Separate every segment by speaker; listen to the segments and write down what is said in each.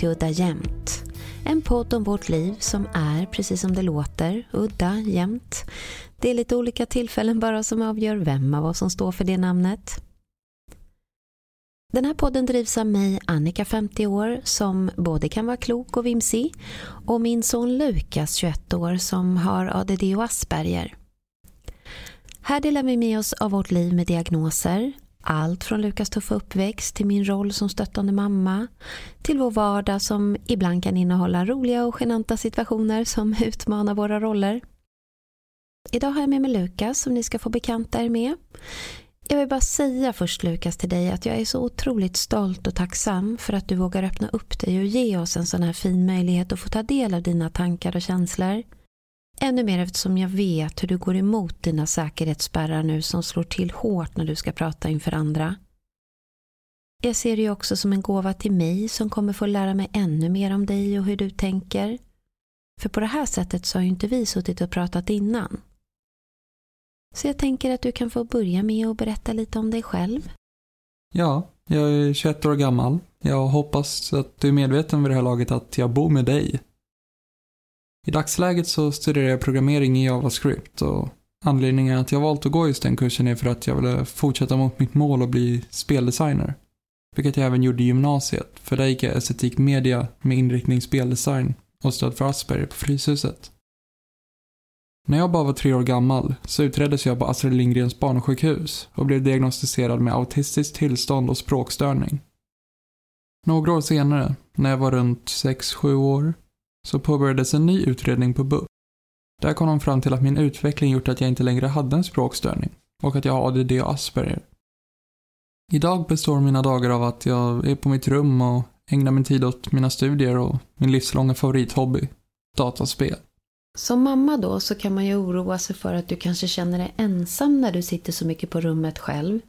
Speaker 1: Till Udda Jämt. En podd om vårt liv som är, precis som det låter, udda jämt. Det är lite olika tillfällen bara som avgör vem av oss som står för det namnet. Den här podden drivs av mig, Annika 50 år, som både kan vara klok och vimsig och min son Lukas 21 år som har ADD och Asperger. Här delar vi med oss av vårt liv med diagnoser, allt från Lukas tuffa uppväxt till min roll som stöttande mamma, till vår vardag som ibland kan innehålla roliga och genanta situationer som utmanar våra roller. Idag har jag med mig Lukas som ni ska få bekanta er med. Jag vill bara säga först Lukas till dig att jag är så otroligt stolt och tacksam för att du vågar öppna upp dig och ge oss en sån här fin möjlighet att få ta del av dina tankar och känslor. Ännu mer eftersom jag vet hur du går emot dina säkerhetsspärrar nu som slår till hårt när du ska prata inför andra. Jag ser det ju också som en gåva till mig som kommer få lära mig ännu mer om dig och hur du tänker. För på det här sättet så har ju inte vi suttit och pratat innan. Så jag tänker att du kan få börja med att berätta lite om dig själv.
Speaker 2: Ja, jag är 21 år gammal. Jag hoppas att du är medveten vid det här laget att jag bor med dig. I dagsläget så studerar jag programmering i JavaScript och anledningen att jag valt att gå just den kursen är för att jag ville fortsätta mot mitt mål att bli speldesigner. Vilket jag även gjorde i gymnasiet, för där gick jag estetik media med inriktning speldesign och stöd för Asperger på Fryshuset. När jag bara var tre år gammal så utreddes jag på Astrid Lindgrens barnsjukhus och blev diagnostiserad med autistiskt tillstånd och språkstörning. Några år senare, när jag var runt 6-7 år, så påbörjades en ny utredning på BUP. Där kom de fram till att min utveckling gjort att jag inte längre hade en språkstörning och att jag har ADD och Asperger. Idag består mina dagar av att jag är på mitt rum och ägnar min tid åt mina studier och min livslånga favorithobby, dataspel.
Speaker 1: Som mamma då så kan man ju oroa sig för att du kanske känner dig ensam när du sitter så mycket på rummet själv.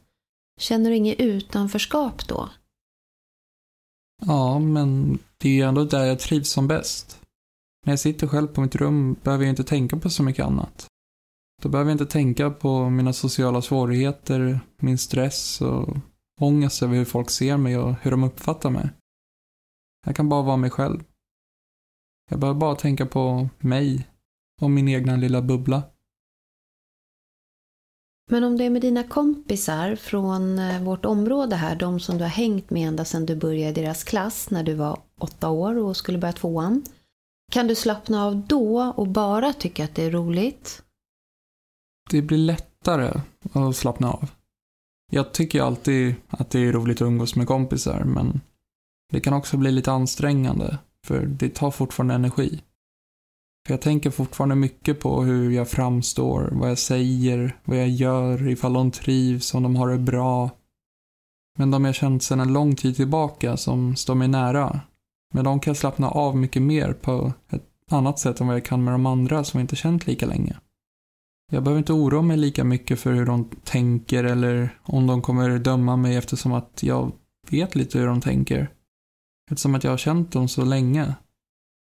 Speaker 1: Känner du inget utanförskap då?
Speaker 2: Ja, men det är ju ändå där jag trivs som bäst. När jag sitter själv på mitt rum behöver jag inte tänka på så mycket annat. Då behöver jag inte tänka på mina sociala svårigheter, min stress och ångest över hur folk ser mig och hur de uppfattar mig. Jag kan bara vara mig själv. Jag behöver bara tänka på mig och min egna lilla bubbla.
Speaker 1: Men om det är med dina kompisar från eh, vårt område här, de som du har hängt med ända sedan du började i deras klass när du var åtta år och skulle börja tvåan. Kan du slappna av då och bara tycka att det är roligt?
Speaker 2: Det blir lättare att slappna av. Jag tycker alltid att det är roligt att umgås med kompisar, men det kan också bli lite ansträngande, för det tar fortfarande energi. För jag tänker fortfarande mycket på hur jag framstår, vad jag säger, vad jag gör, ifall de trivs, om de har det bra. Men de jag känt sedan en lång tid tillbaka som står mig nära, med dem kan jag slappna av mycket mer på ett annat sätt än vad jag kan med de andra som jag inte känt lika länge. Jag behöver inte oroa mig lika mycket för hur de tänker eller om de kommer döma mig eftersom att jag vet lite hur de tänker. Eftersom att jag har känt dem så länge.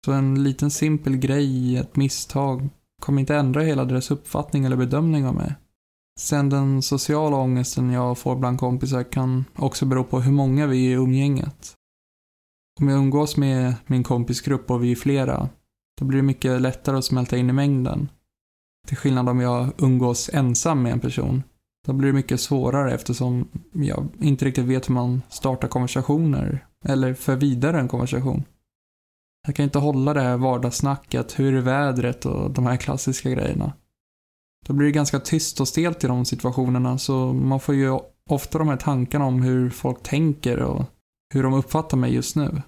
Speaker 2: Så en liten simpel grej, ett misstag, kommer inte ändra hela deras uppfattning eller bedömning av mig. Sen den sociala ångesten jag får bland kompisar kan också bero på hur många vi är i umgänget. Om jag umgås med min kompisgrupp och vi är flera, då blir det mycket lättare att smälta in i mängden. Till skillnad om jag umgås ensam med en person. Då blir det mycket svårare eftersom jag inte riktigt vet hur man startar konversationer eller för vidare en konversation. Jag kan inte hålla det här vardagssnacket, hur är vädret och de här klassiska grejerna. Då blir det ganska tyst och stelt i de situationerna så man får ju ofta de här tankarna om hur folk tänker och hur de uppfattar mig just nu.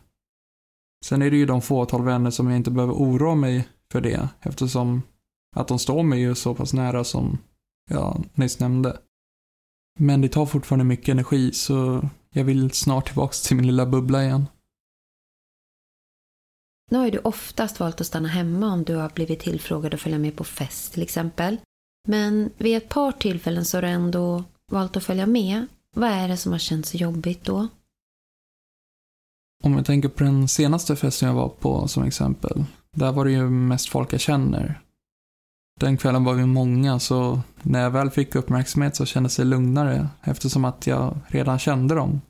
Speaker 2: Sen är det ju de fåtal vänner som jag inte behöver oroa mig för det eftersom att de står mig ju så pass nära som jag nyss nämnde. Men det tar fortfarande mycket energi så jag vill snart tillbaks till min lilla bubbla igen.
Speaker 1: Nu har ju du oftast valt att stanna hemma om du har blivit tillfrågad att följa med på fest till exempel. Men vid ett par tillfällen så har du ändå valt att följa med. Vad är det som har känts så jobbigt då?
Speaker 2: Om jag tänker på den senaste festen jag var på som exempel. Där var det ju mest folk jag känner. Den kvällen var vi många så när jag väl fick uppmärksamhet så kändes det lugnare eftersom att jag redan kände dem.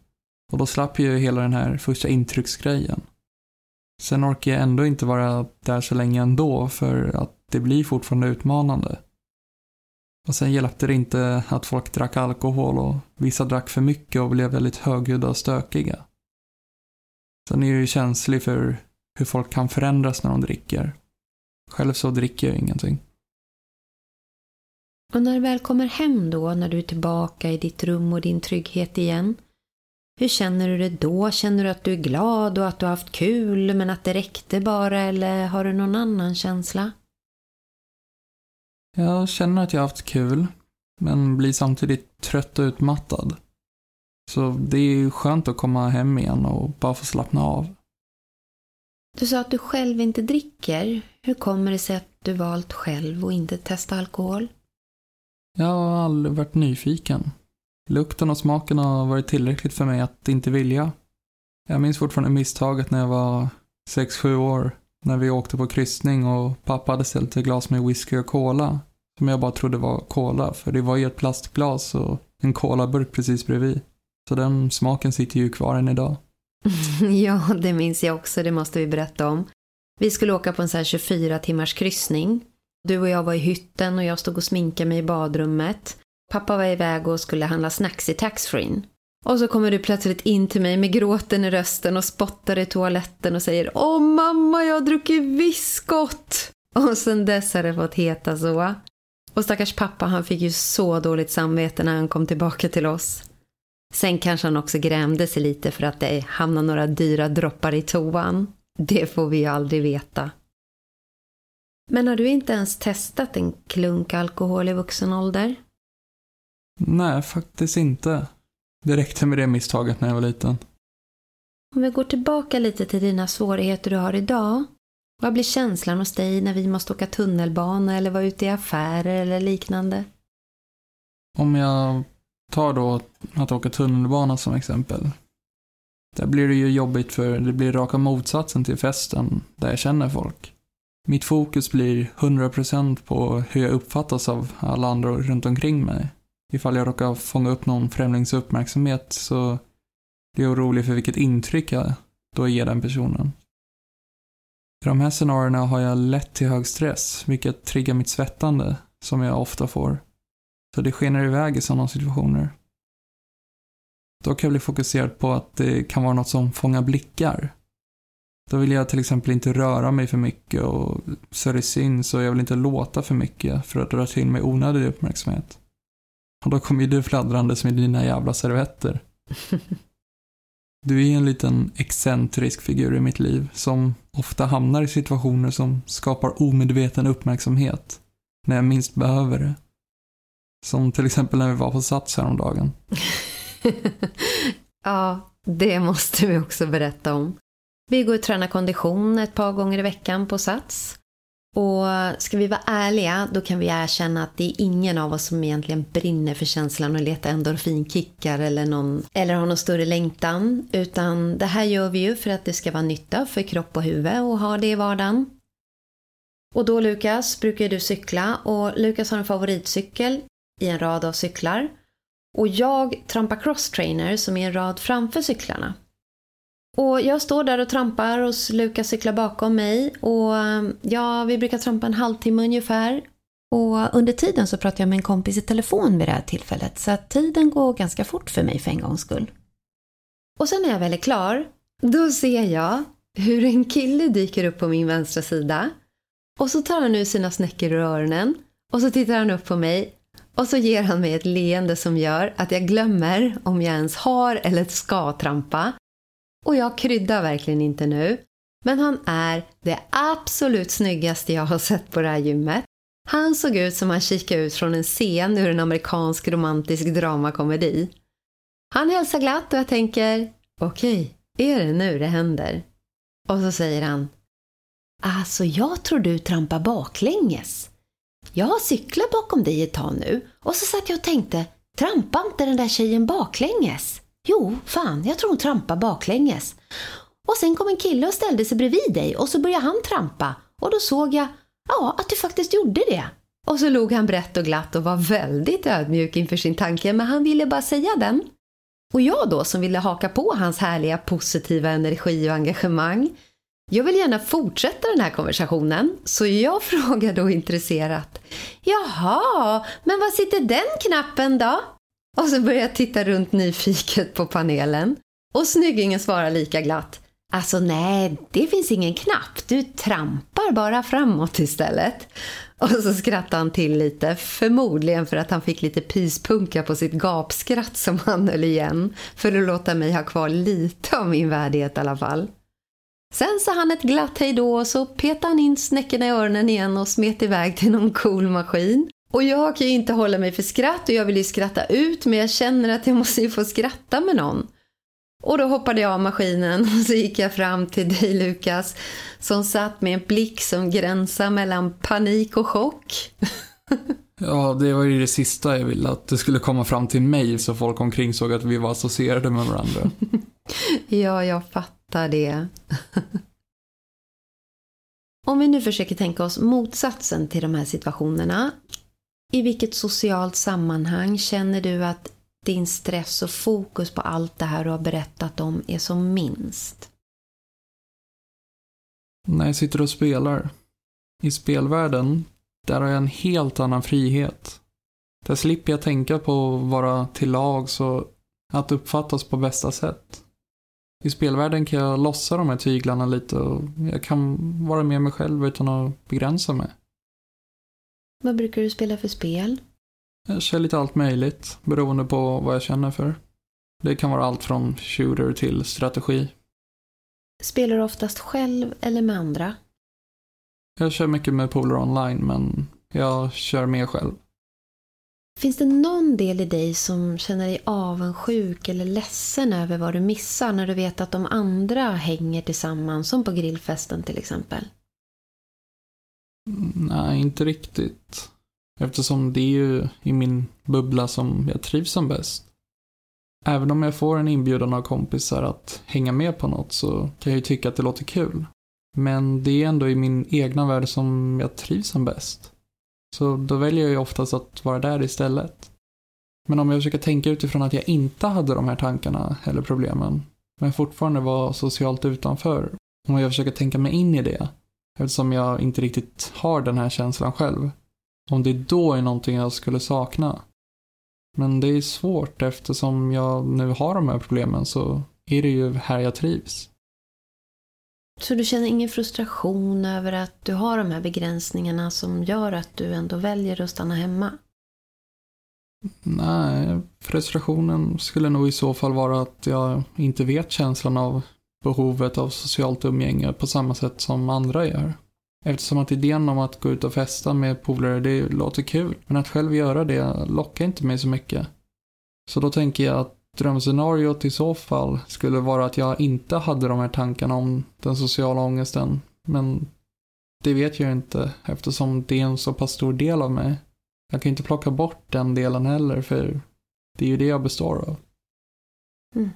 Speaker 2: Och då slapp ju hela den här första intrycksgrejen. Sen orkar jag ändå inte vara där så länge ändå för att det blir fortfarande utmanande. Och sen hjälpte det inte att folk drack alkohol och vissa drack för mycket och blev väldigt högljudda och stökiga. Sen är jag ju känslig för hur folk kan förändras när de dricker. Själv så dricker jag ingenting.
Speaker 1: Och när du väl kommer hem då, när du är tillbaka i ditt rum och din trygghet igen. Hur känner du det då? Känner du att du är glad och att du har haft kul men att det räckte bara eller har du någon annan känsla?
Speaker 2: Jag känner att jag har haft kul, men blir samtidigt trött och utmattad. Så det är skönt att komma hem igen och bara få slappna av.
Speaker 1: Du sa att du själv inte dricker. Hur kommer det sig att du valt själv och inte testa alkohol?
Speaker 2: Jag har aldrig varit nyfiken. Lukten och smaken har varit tillräckligt för mig att inte vilja. Jag minns fortfarande misstaget när jag var 6-7 år. När vi åkte på kryssning och pappa hade ställt ett glas med whisky och cola. Som jag bara trodde var cola, för det var ju ett plastglas och en colaburk precis bredvid. Så den smaken sitter ju kvar än idag.
Speaker 1: ja, det minns jag också, det måste vi berätta om. Vi skulle åka på en sån här 24 timmars kryssning. Du och jag var i hytten och jag stod och sminkade mig i badrummet. Pappa var iväg och skulle handla snacks i taxfreen. Och så kommer du plötsligt in till mig med gråten i rösten och spottar i toaletten och säger Åh mamma, jag har druckit viskott! Och sen dess har det fått heta så. Och stackars pappa, han fick ju så dåligt samvete när han kom tillbaka till oss. Sen kanske han också grämde sig lite för att det hamnade några dyra droppar i toan. Det får vi ju aldrig veta. Men har du inte ens testat en klunk alkohol i vuxen ålder?
Speaker 2: Nej, faktiskt inte. Det räckte med det misstaget när jag var liten.
Speaker 1: Om vi går tillbaka lite till dina svårigheter du har idag. Vad blir känslan hos dig när vi måste åka tunnelbana eller vara ute i affärer eller liknande?
Speaker 2: Om jag Ta då att åka tunnelbana som exempel. Där blir det ju jobbigt för det blir raka motsatsen till festen där jag känner folk. Mitt fokus blir 100% på hur jag uppfattas av alla andra runt omkring mig. Ifall jag råkar fånga upp någon främlings uppmärksamhet så blir jag orolig för vilket intryck jag då ger den personen. I de här scenarierna har jag lätt till hög stress, vilket triggar mitt svettande, som jag ofta får. Så det skenar iväg i sådana situationer. Då kan jag bli fokuserad på att det kan vara något som fångar blickar. Då vill jag till exempel inte röra mig för mycket och så det syns och jag vill inte låta för mycket för att dra till mig onödig uppmärksamhet. Och då kommer ju du fladdrandes med dina jävla servetter. Du är en liten excentrisk figur i mitt liv som ofta hamnar i situationer som skapar omedveten uppmärksamhet när jag minst behöver det. Som till exempel när vi var på Sats häromdagen.
Speaker 1: ja, det måste vi också berätta om. Vi går och tränar kondition ett par gånger i veckan på Sats. Och ska vi vara ärliga, då kan vi erkänna att det är ingen av oss som egentligen brinner för känslan att leta endorfinkickar eller, någon, eller har någon större längtan. Utan det här gör vi ju för att det ska vara nytta för kropp och huvud och ha det i vardagen. Och då Lukas brukar du cykla och Lukas har en favoritcykel i en rad av cyklar. Och jag trampar crosstrainer som är en rad framför cyklarna. Och jag står där och trampar och Lukas cyklar bakom mig. Och um, ja, vi brukar trampa en halvtimme ungefär. Och under tiden så pratar jag med en kompis i telefon vid det här tillfället så att tiden går ganska fort för mig för en gångs skull. Och sen när jag väl är klar, då ser jag hur en kille dyker upp på min vänstra sida och så tar han ur sina snäckor ur öronen och så tittar han upp på mig och så ger han mig ett leende som gör att jag glömmer om jag ens har eller ska trampa. Och jag kryddar verkligen inte nu. Men han är det absolut snyggaste jag har sett på det här gymmet. Han såg ut som han kikade ut från en scen ur en amerikansk romantisk dramakomedi. Han hälsar glatt och jag tänker, okej, okay, är det nu det händer? Och så säger han, alltså jag tror du trampar baklänges. Jag har cyklat bakom dig ett tag nu och så satt jag och tänkte, trampar inte den där tjejen baklänges? Jo, fan, jag tror hon trampar baklänges. Och sen kom en kille och ställde sig bredvid dig och så började han trampa och då såg jag, ja, att du faktiskt gjorde det. Och så log han brett och glatt och var väldigt ödmjuk inför sin tanke, men han ville bara säga den. Och jag då som ville haka på hans härliga positiva energi och engagemang, jag vill gärna fortsätta den här konversationen, så jag frågar då intresserat. Jaha, men var sitter den knappen då? Och så börjar jag titta runt nyfiket på panelen. Och snyggingen svarar lika glatt. Alltså nej, det finns ingen knapp. Du trampar bara framåt istället. Och så skrattade han till lite, förmodligen för att han fick lite pyspunka på sitt gapskratt som han höll igen. För att låta mig ha kvar lite av min värdighet i alla fall. Sen sa han ett glatt hejdå och så petade han in snäckorna i öronen igen och smet iväg till någon cool maskin. Och jag kan ju inte hålla mig för skratt och jag vill ju skratta ut men jag känner att jag måste ju få skratta med någon. Och då hoppade jag av maskinen och så gick jag fram till dig Lukas som satt med en blick som gränsar mellan panik och chock.
Speaker 2: ja, det var ju det sista jag ville, att det skulle komma fram till mig så folk omkring såg att vi var associerade med varandra.
Speaker 1: ja, jag fattar det. Om vi nu försöker tänka oss motsatsen till de här situationerna. I vilket socialt sammanhang känner du att din stress och fokus på allt det här du har berättat om är som minst?
Speaker 2: När jag sitter och spelar. I spelvärlden, där har jag en helt annan frihet. Där slipper jag tänka på att vara till lags och att uppfattas på bästa sätt. I spelvärlden kan jag lossa de här tyglarna lite och jag kan vara med mig själv utan att begränsa mig.
Speaker 1: Vad brukar du spela för spel?
Speaker 2: Jag kör lite allt möjligt, beroende på vad jag känner för. Det kan vara allt från shooter till strategi.
Speaker 1: Spelar du oftast själv eller med andra?
Speaker 2: Jag kör mycket med polare online, men jag kör mer själv.
Speaker 1: Finns det någon del i dig som känner dig avundsjuk eller ledsen över vad du missar när du vet att de andra hänger tillsammans, som på grillfesten till exempel?
Speaker 2: Mm, nej, inte riktigt. Eftersom det är ju i min bubbla som jag trivs som bäst. Även om jag får en inbjudan av kompisar att hänga med på något så kan jag ju tycka att det låter kul. Men det är ändå i min egna värld som jag trivs som bäst. Så då väljer jag ju oftast att vara där istället. Men om jag försöker tänka utifrån att jag inte hade de här tankarna eller problemen, men fortfarande var socialt utanför, om jag försöker tänka mig in i det, eftersom jag inte riktigt har den här känslan själv, om det då är någonting jag skulle sakna. Men det är svårt eftersom jag nu har de här problemen så är det ju här jag trivs.
Speaker 1: Så du känner ingen frustration över att du har de här begränsningarna som gör att du ändå väljer att stanna hemma?
Speaker 2: Nej, frustrationen skulle nog i så fall vara att jag inte vet känslan av behovet av socialt umgänge på samma sätt som andra gör. Eftersom att idén om att gå ut och festa med polare, det låter kul. Men att själv göra det lockar inte mig så mycket. Så då tänker jag att drömscenariot i så fall skulle vara att jag inte hade de här tankarna om den sociala ångesten. Men det vet jag inte eftersom det är en så pass stor del av mig. Jag kan inte plocka bort den delen heller för det är ju det jag består av. Mm.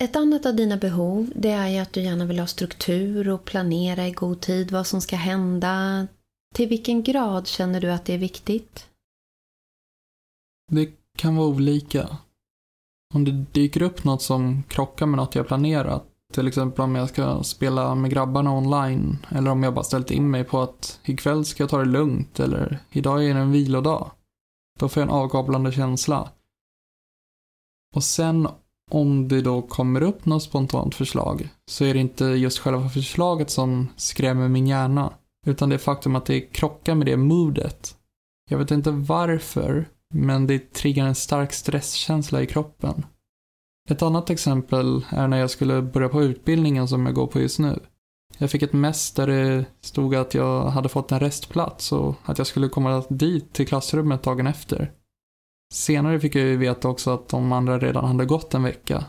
Speaker 1: Ett annat av dina behov det är ju att du gärna vill ha struktur och planera i god tid vad som ska hända. Till vilken grad känner du att det är viktigt?
Speaker 2: Det kan vara olika. Om det dyker upp något som krockar med något jag planerat Till exempel om jag ska spela med grabbarna online eller om jag bara ställt in mig på att ikväll ska jag ta det lugnt eller idag är det en vilodag. Då får jag en avkopplande känsla. Och sen om det då kommer upp något spontant förslag så är det inte just själva förslaget som skrämmer min hjärna. Utan det faktum att det krockar med det moodet. Jag vet inte varför, men det triggar en stark stresskänsla i kroppen. Ett annat exempel är när jag skulle börja på utbildningen som jag går på just nu. Jag fick ett mess där det stod att jag hade fått en restplats och att jag skulle komma dit till klassrummet dagen efter. Senare fick jag ju veta också att de andra redan hade gått en vecka.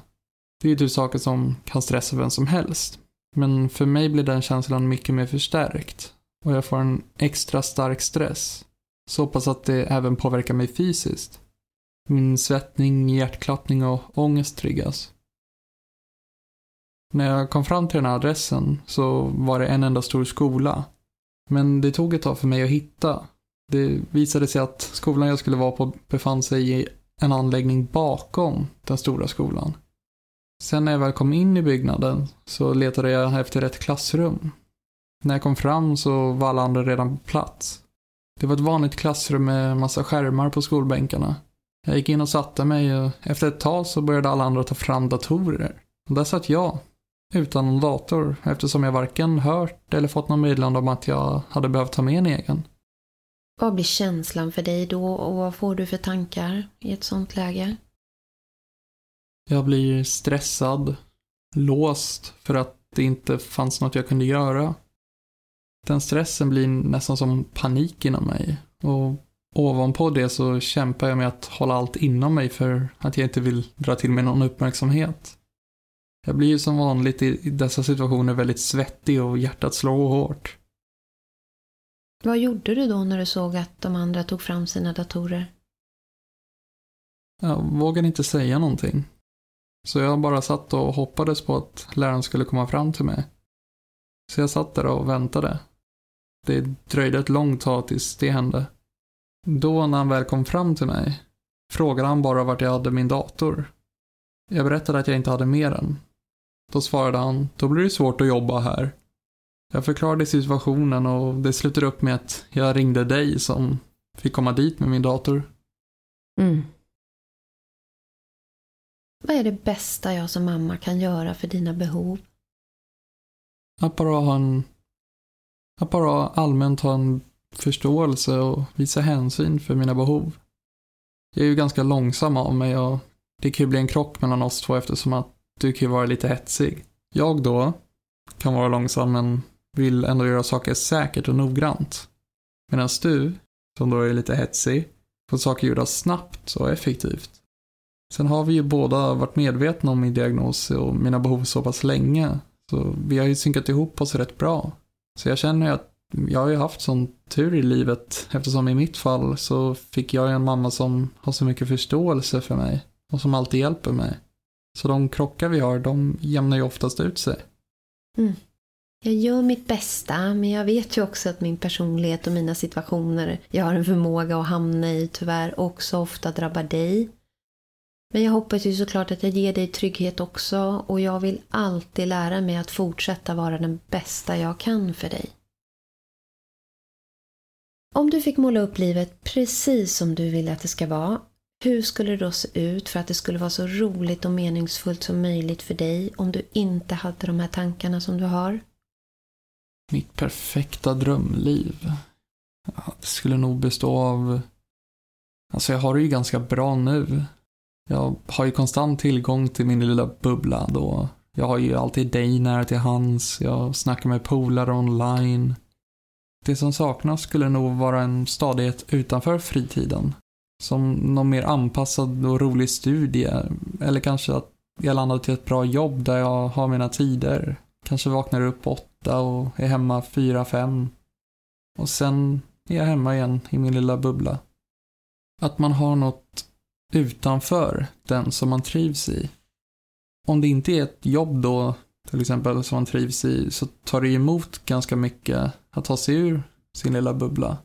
Speaker 2: Det är ju typ saker som kan stressa vem som helst. Men för mig blir den känslan mycket mer förstärkt. Och jag får en extra stark stress. Så pass att det även påverkar mig fysiskt. Min svettning, hjärtklappning och ångest triggas. När jag kom fram till den här adressen så var det en enda stor skola. Men det tog ett tag för mig att hitta. Det visade sig att skolan jag skulle vara på befann sig i en anläggning bakom den stora skolan. Sen när jag väl kom in i byggnaden så letade jag efter ett klassrum. När jag kom fram så var alla andra redan på plats. Det var ett vanligt klassrum med massa skärmar på skolbänkarna. Jag gick in och satte mig och efter ett tag så började alla andra ta fram datorer. Och där satt jag, utan någon dator, eftersom jag varken hört eller fått någon meddelande om att jag hade behövt ta med en egen.
Speaker 1: Vad blir känslan för dig då och vad får du för tankar i ett sånt läge?
Speaker 2: Jag blir stressad, låst för att det inte fanns något jag kunde göra. Den stressen blir nästan som panik inom mig och ovanpå det så kämpar jag med att hålla allt inom mig för att jag inte vill dra till mig någon uppmärksamhet. Jag blir ju som vanligt i dessa situationer väldigt svettig och hjärtat slår hårt.
Speaker 1: Vad gjorde du då när du såg att de andra tog fram sina datorer?
Speaker 2: Jag vågade inte säga någonting. Så jag bara satt och hoppades på att läraren skulle komma fram till mig. Så jag satt där och väntade. Det dröjde ett långt tag tills det hände. Då när han väl kom fram till mig frågade han bara vart jag hade min dator. Jag berättade att jag inte hade med den. Då svarade han, då blir det svårt att jobba här. Jag förklarade situationen och det slutade upp med att jag ringde dig som fick komma dit med min dator.
Speaker 1: Mm. Vad är det bästa jag som mamma kan göra för dina behov?
Speaker 2: Att bara ha en... Att bara allmänt ha en förståelse och visa hänsyn för mina behov. Jag är ju ganska långsam av mig och det kan ju bli en krock mellan oss två eftersom att du kan ju vara lite hetsig. Jag då kan vara långsam men vill ändå göra saker säkert och noggrant. Medan du, som då är lite hetsig, får saker gjorda snabbt och effektivt. Sen har vi ju båda varit medvetna om min diagnos och mina behov så pass länge. Så vi har ju synkat ihop oss rätt bra. Så jag känner ju att jag har ju haft sån tur i livet eftersom i mitt fall så fick jag en mamma som har så mycket förståelse för mig och som alltid hjälper mig. Så de krockar vi har, de jämnar ju oftast ut sig.
Speaker 1: Mm. Jag gör mitt bästa, men jag vet ju också att min personlighet och mina situationer jag har en förmåga att hamna i tyvärr också ofta drabbar dig. Men jag hoppas ju såklart att jag ger dig trygghet också och jag vill alltid lära mig att fortsätta vara den bästa jag kan för dig. Om du fick måla upp livet precis som du vill att det ska vara, hur skulle det då se ut för att det skulle vara så roligt och meningsfullt som möjligt för dig om du inte hade de här tankarna som du har?
Speaker 2: Mitt perfekta drömliv? Ja, det skulle nog bestå av... Alltså jag har det ju ganska bra nu. Jag har ju konstant tillgång till min lilla bubbla då. Jag har ju alltid dig nära till hands. Jag snackar med polare online. Det som saknas skulle nog vara en stadighet utanför fritiden. Som någon mer anpassad och rolig studie. Eller kanske att jag landar till ett bra jobb där jag har mina tider. Kanske vaknar upp åtta och är hemma fyra, fem. Och sen är jag hemma igen i min lilla bubbla. Att man har något utanför den som man trivs i. Om det inte är ett jobb då, till exempel, som man trivs i, så tar det emot ganska mycket att ta sig ur sin lilla bubbla.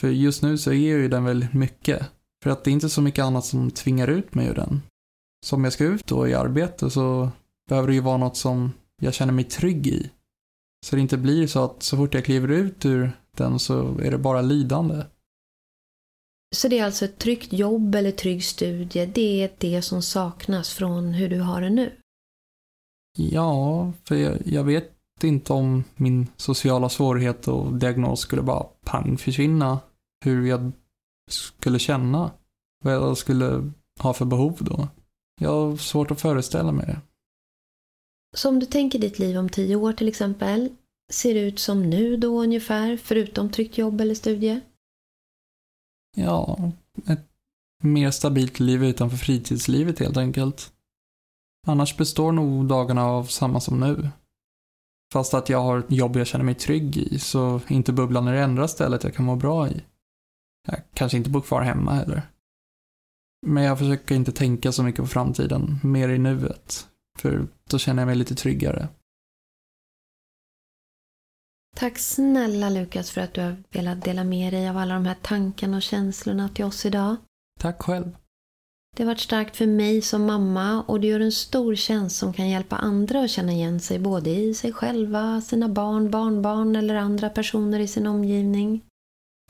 Speaker 2: För just nu så är ju den väldigt mycket. För att det är inte så mycket annat som tvingar ut mig ur den. Så om jag ska ut då i arbete så behöver det ju vara något som jag känner mig trygg i. Så det inte blir så att så fort jag kliver ut ur den så är det bara lidande.
Speaker 1: Så det är alltså ett tryggt jobb eller trygg studie, det är det som saknas från hur du har det nu?
Speaker 2: Ja, för jag, jag vet inte om min sociala svårighet och diagnos skulle bara pang försvinna. Hur jag skulle känna. Vad jag skulle ha för behov då. Jag har svårt att föreställa mig det.
Speaker 1: Så om du tänker ditt liv om tio år till exempel, ser det ut som nu då ungefär, förutom tryggt jobb eller studie?
Speaker 2: Ja, ett mer stabilt liv utanför fritidslivet helt enkelt. Annars består nog dagarna av samma som nu. Fast att jag har ett jobb jag känner mig trygg i, så inte bubblan är det enda stället jag kan må bra i. Jag kanske inte bor kvar hemma heller. Men jag försöker inte tänka så mycket på framtiden, mer i nuet. För då känner jag mig lite tryggare.
Speaker 1: Tack snälla Lukas för att du har velat dela med dig av alla de här tankarna och känslorna till oss idag.
Speaker 2: Tack själv.
Speaker 1: Det har varit starkt för mig som mamma och du gör en stor tjänst som kan hjälpa andra att känna igen sig både i sig själva, sina barn, barnbarn eller andra personer i sin omgivning.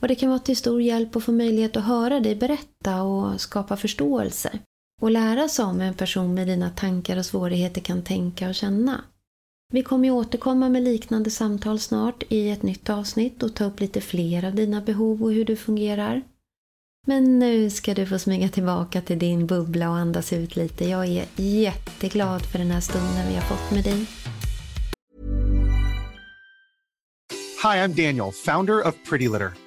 Speaker 1: Och det kan vara till stor hjälp att få möjlighet att höra dig berätta och skapa förståelse. Och lära sig om en person med dina tankar och svårigheter kan tänka och känna. Vi kommer ju återkomma med liknande samtal snart i ett nytt avsnitt och ta upp lite fler av dina behov och hur du fungerar. Men nu ska du få smyga tillbaka till din bubbla och andas ut lite. Jag är jätteglad för den här stunden vi har fått med dig.
Speaker 3: Hi, I'm Daniel, founder of Pretty Litter.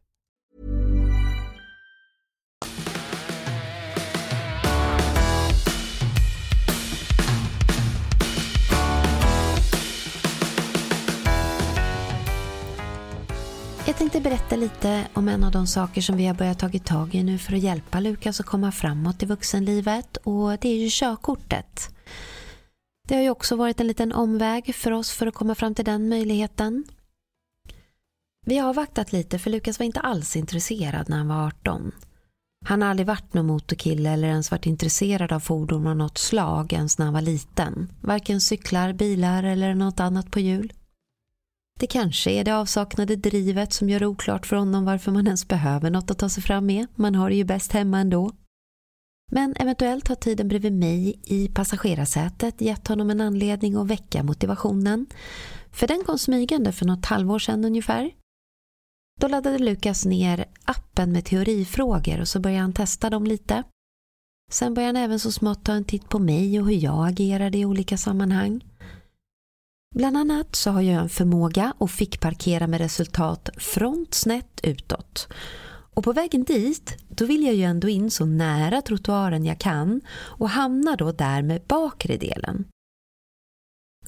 Speaker 1: Jag tänkte berätta lite om en av de saker som vi har börjat tagit tag i nu för att hjälpa Lukas att komma framåt i vuxenlivet och det är ju körkortet. Det har ju också varit en liten omväg för oss för att komma fram till den möjligheten. Vi har vaktat lite för Lukas var inte alls intresserad när han var 18. Han har aldrig varit någon motorkille eller ens varit intresserad av fordon av något slag ens när han var liten. Varken cyklar, bilar eller något annat på hjul. Det kanske är det avsaknade drivet som gör det oklart för honom varför man ens behöver något att ta sig fram med. Man har det ju bäst hemma ändå. Men eventuellt har tiden bredvid mig i passagerarsätet gett honom en anledning att väcka motivationen. För den kom smygande för något halvår sedan ungefär. Då laddade Lukas ner appen med teorifrågor och så började han testa dem lite. Sen började han även så smått ta en titt på mig och hur jag agerade i olika sammanhang. Bland annat så har jag en förmåga att fick parkera med resultat front snett utåt. Och på vägen dit, då vill jag ju ändå in så nära trottoaren jag kan och hamnar då där med bakre delen.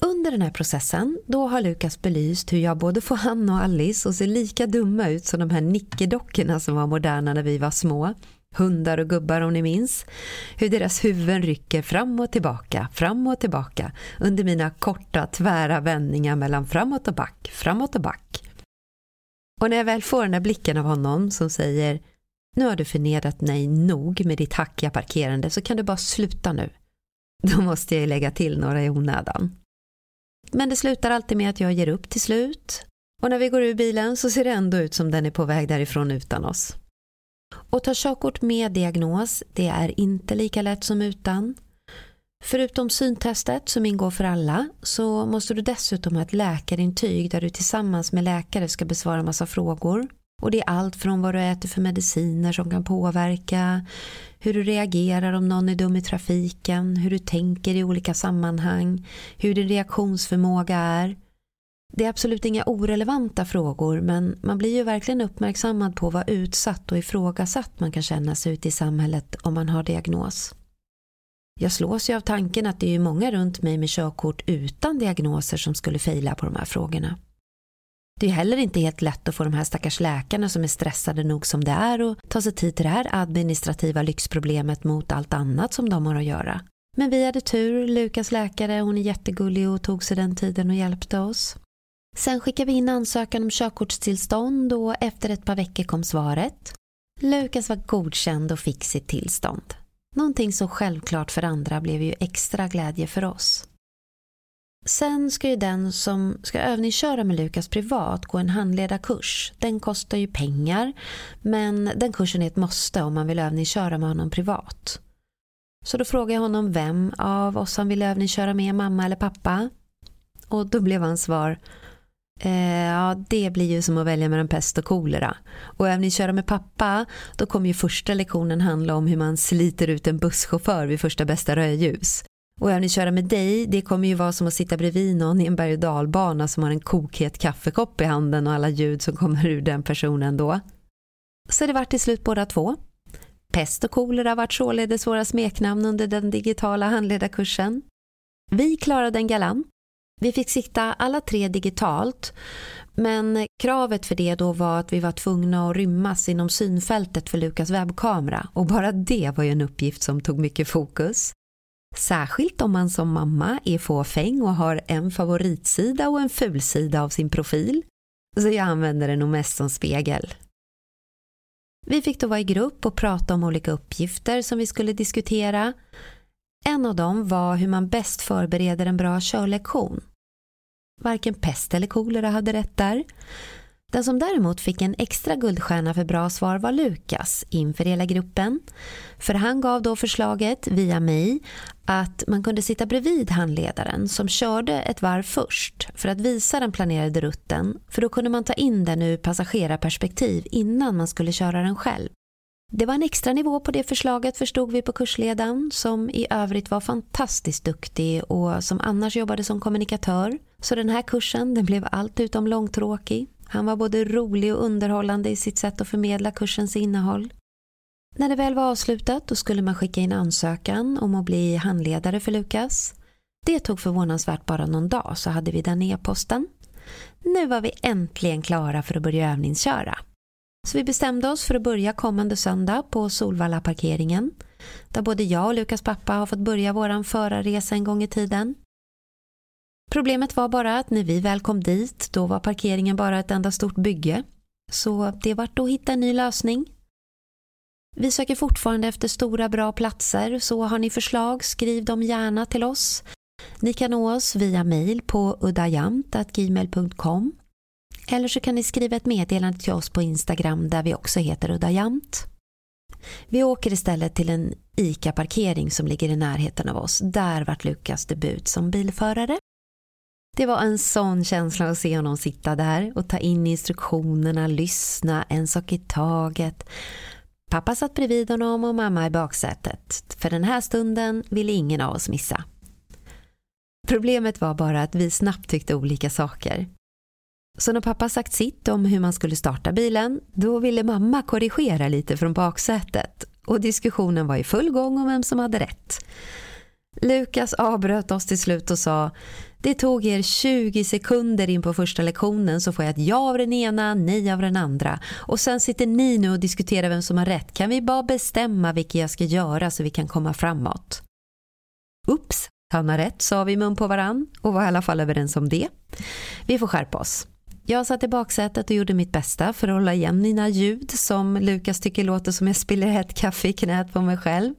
Speaker 1: Under den här processen, då har Lukas belyst hur jag både får han och Alice att se lika dumma ut som de här nickedockorna som var moderna när vi var små hundar och gubbar om ni minns, hur deras huvuden rycker fram och tillbaka, fram och tillbaka under mina korta tvära vändningar mellan framåt och back, framåt och back. Och när jag väl får den där blicken av honom som säger nu har du förnedrat mig nog med ditt hackiga parkerande så kan du bara sluta nu. Då måste jag ju lägga till några i onödan. Men det slutar alltid med att jag ger upp till slut. Och när vi går ur bilen så ser det ändå ut som den är på väg därifrån utan oss. Och ta körkort med diagnos, det är inte lika lätt som utan. Förutom syntestet som ingår för alla så måste du dessutom ha ett läkarintyg där du tillsammans med läkare ska besvara massa frågor. Och det är allt från vad du äter för mediciner som kan påverka, hur du reagerar om någon är dum i trafiken, hur du tänker i olika sammanhang, hur din reaktionsförmåga är. Det är absolut inga orelevanta frågor men man blir ju verkligen uppmärksammad på vad utsatt och ifrågasatt man kan känna sig ute i samhället om man har diagnos. Jag slås ju av tanken att det är många runt mig med körkort utan diagnoser som skulle fejla på de här frågorna. Det är heller inte helt lätt att få de här stackars läkarna som är stressade nog som det är och ta sig tid till det här administrativa lyxproblemet mot allt annat som de har att göra. Men vi hade tur, Lukas läkare, hon är jättegullig och tog sig den tiden och hjälpte oss. Sen skickade vi in ansökan om körkortstillstånd och efter ett par veckor kom svaret. Lukas var godkänd och fick sitt tillstånd. Någonting så självklart för andra blev ju extra glädje för oss. Sen ska ju den som ska övningsköra med Lukas privat gå en handledarkurs. Den kostar ju pengar men den kursen är ett måste om man vill övningsköra med honom privat. Så då frågade jag honom vem av oss han ville övningsköra med, mamma eller pappa. Och då blev hans svar Eh, ja, det blir ju som att välja mellan pest och kolera. Och även ni köra med pappa, då kommer ju första lektionen handla om hur man sliter ut en busschaufför vid första bästa rödljus. Och även ni köra med dig, det kommer ju vara som att sitta bredvid någon i en berg och dalbana som har en kokhet kaffekopp i handen och alla ljud som kommer ur den personen då. Så det vart till slut båda två. Pest och kolera vart således våra smeknamn under den digitala handledarkursen. Vi klarade den galant vi fick sitta alla tre digitalt men kravet för det då var att vi var tvungna att rymmas inom synfältet för Lukas webbkamera och bara det var ju en uppgift som tog mycket fokus. Särskilt om man som mamma är fåfäng och har en favoritsida och en fulsida av sin profil. Så jag använder den nog mest som spegel. Vi fick då vara i grupp och prata om olika uppgifter som vi skulle diskutera. En av dem var hur man bäst förbereder en bra körlektion. Varken pest eller kolera hade rätt där. Den som däremot fick en extra guldstjärna för bra svar var Lukas inför hela gruppen. För han gav då förslaget via mig att man kunde sitta bredvid handledaren som körde ett varv först för att visa den planerade rutten för då kunde man ta in den ur passagerarperspektiv innan man skulle köra den själv. Det var en extra nivå på det förslaget förstod vi på kursledaren som i övrigt var fantastiskt duktig och som annars jobbade som kommunikatör. Så den här kursen den blev allt utom långtråkig. Han var både rolig och underhållande i sitt sätt att förmedla kursens innehåll. När det väl var avslutat då skulle man skicka in ansökan om att bli handledare för Lukas. Det tog förvånansvärt bara någon dag så hade vi den e-posten. Nu var vi äntligen klara för att börja övningsköra. Så vi bestämde oss för att börja kommande söndag på Solvalla parkeringen där både jag och Lukas pappa har fått börja vår förarresa en gång i tiden. Problemet var bara att när vi väl kom dit då var parkeringen bara ett enda stort bygge. Så det vart att hitta en ny lösning. Vi söker fortfarande efter stora bra platser så har ni förslag skriv dem gärna till oss. Ni kan nå oss via mail på uddajamt.gmail.com. eller så kan ni skriva ett meddelande till oss på Instagram där vi också heter uddajamt. Vi åker istället till en ICA-parkering som ligger i närheten av oss. Där vart Lukas debut som bilförare. Det var en sån känsla att se honom sitta där och ta in instruktionerna, lyssna en sak i taget. Pappa satt bredvid honom och mamma i baksätet. För den här stunden ville ingen av oss missa. Problemet var bara att vi snabbt tyckte olika saker. Så när pappa sagt sitt om hur man skulle starta bilen, då ville mamma korrigera lite från baksätet och diskussionen var i full gång om vem som hade rätt. Lukas avbröt oss till slut och sa det tog er 20 sekunder in på första lektionen så får jag ett ja av den ena, nej av den andra. Och sen sitter ni nu och diskuterar vem som har rätt. Kan vi bara bestämma vilket jag ska göra så vi kan komma framåt? Ups, han har rätt, sa vi mun på varann och var i alla fall överens om det. Vi får skärpa oss. Jag satt i baksätet och gjorde mitt bästa för att hålla igen mina ljud som Lukas tycker låter som jag spiller hett kaffe i knät på mig själv.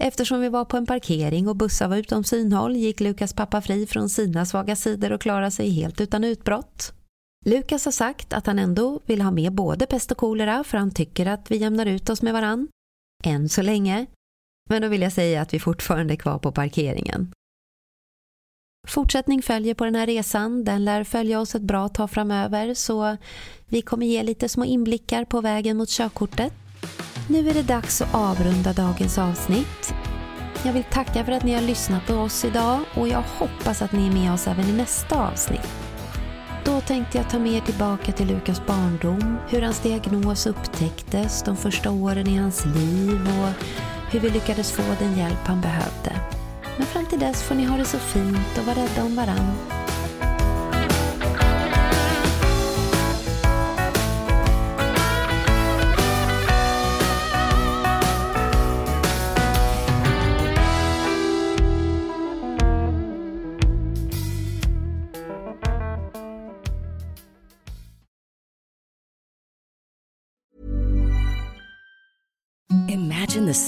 Speaker 1: Eftersom vi var på en parkering och bussar var utom synhåll gick Lukas pappa fri från sina svaga sidor och klarade sig helt utan utbrott. Lukas har sagt att han ändå vill ha med både pest och kolera för han tycker att vi jämnar ut oss med varann. Än så länge. Men då vill jag säga att vi fortfarande är kvar på parkeringen. Fortsättning följer på den här resan. Den lär följa oss ett bra tag framöver så vi kommer ge lite små inblickar på vägen mot körkortet. Nu är det dags att avrunda dagens avsnitt. Jag vill tacka för att ni har lyssnat på oss idag och jag hoppas att ni är med oss även i nästa avsnitt. Då tänkte jag ta med er tillbaka till Lukas barndom, hur hans diagnos upptäcktes, de första åren i hans liv och hur vi lyckades få den hjälp han behövde. Men fram till dess får ni ha det så fint och vara rädda om
Speaker 4: varandra. Matters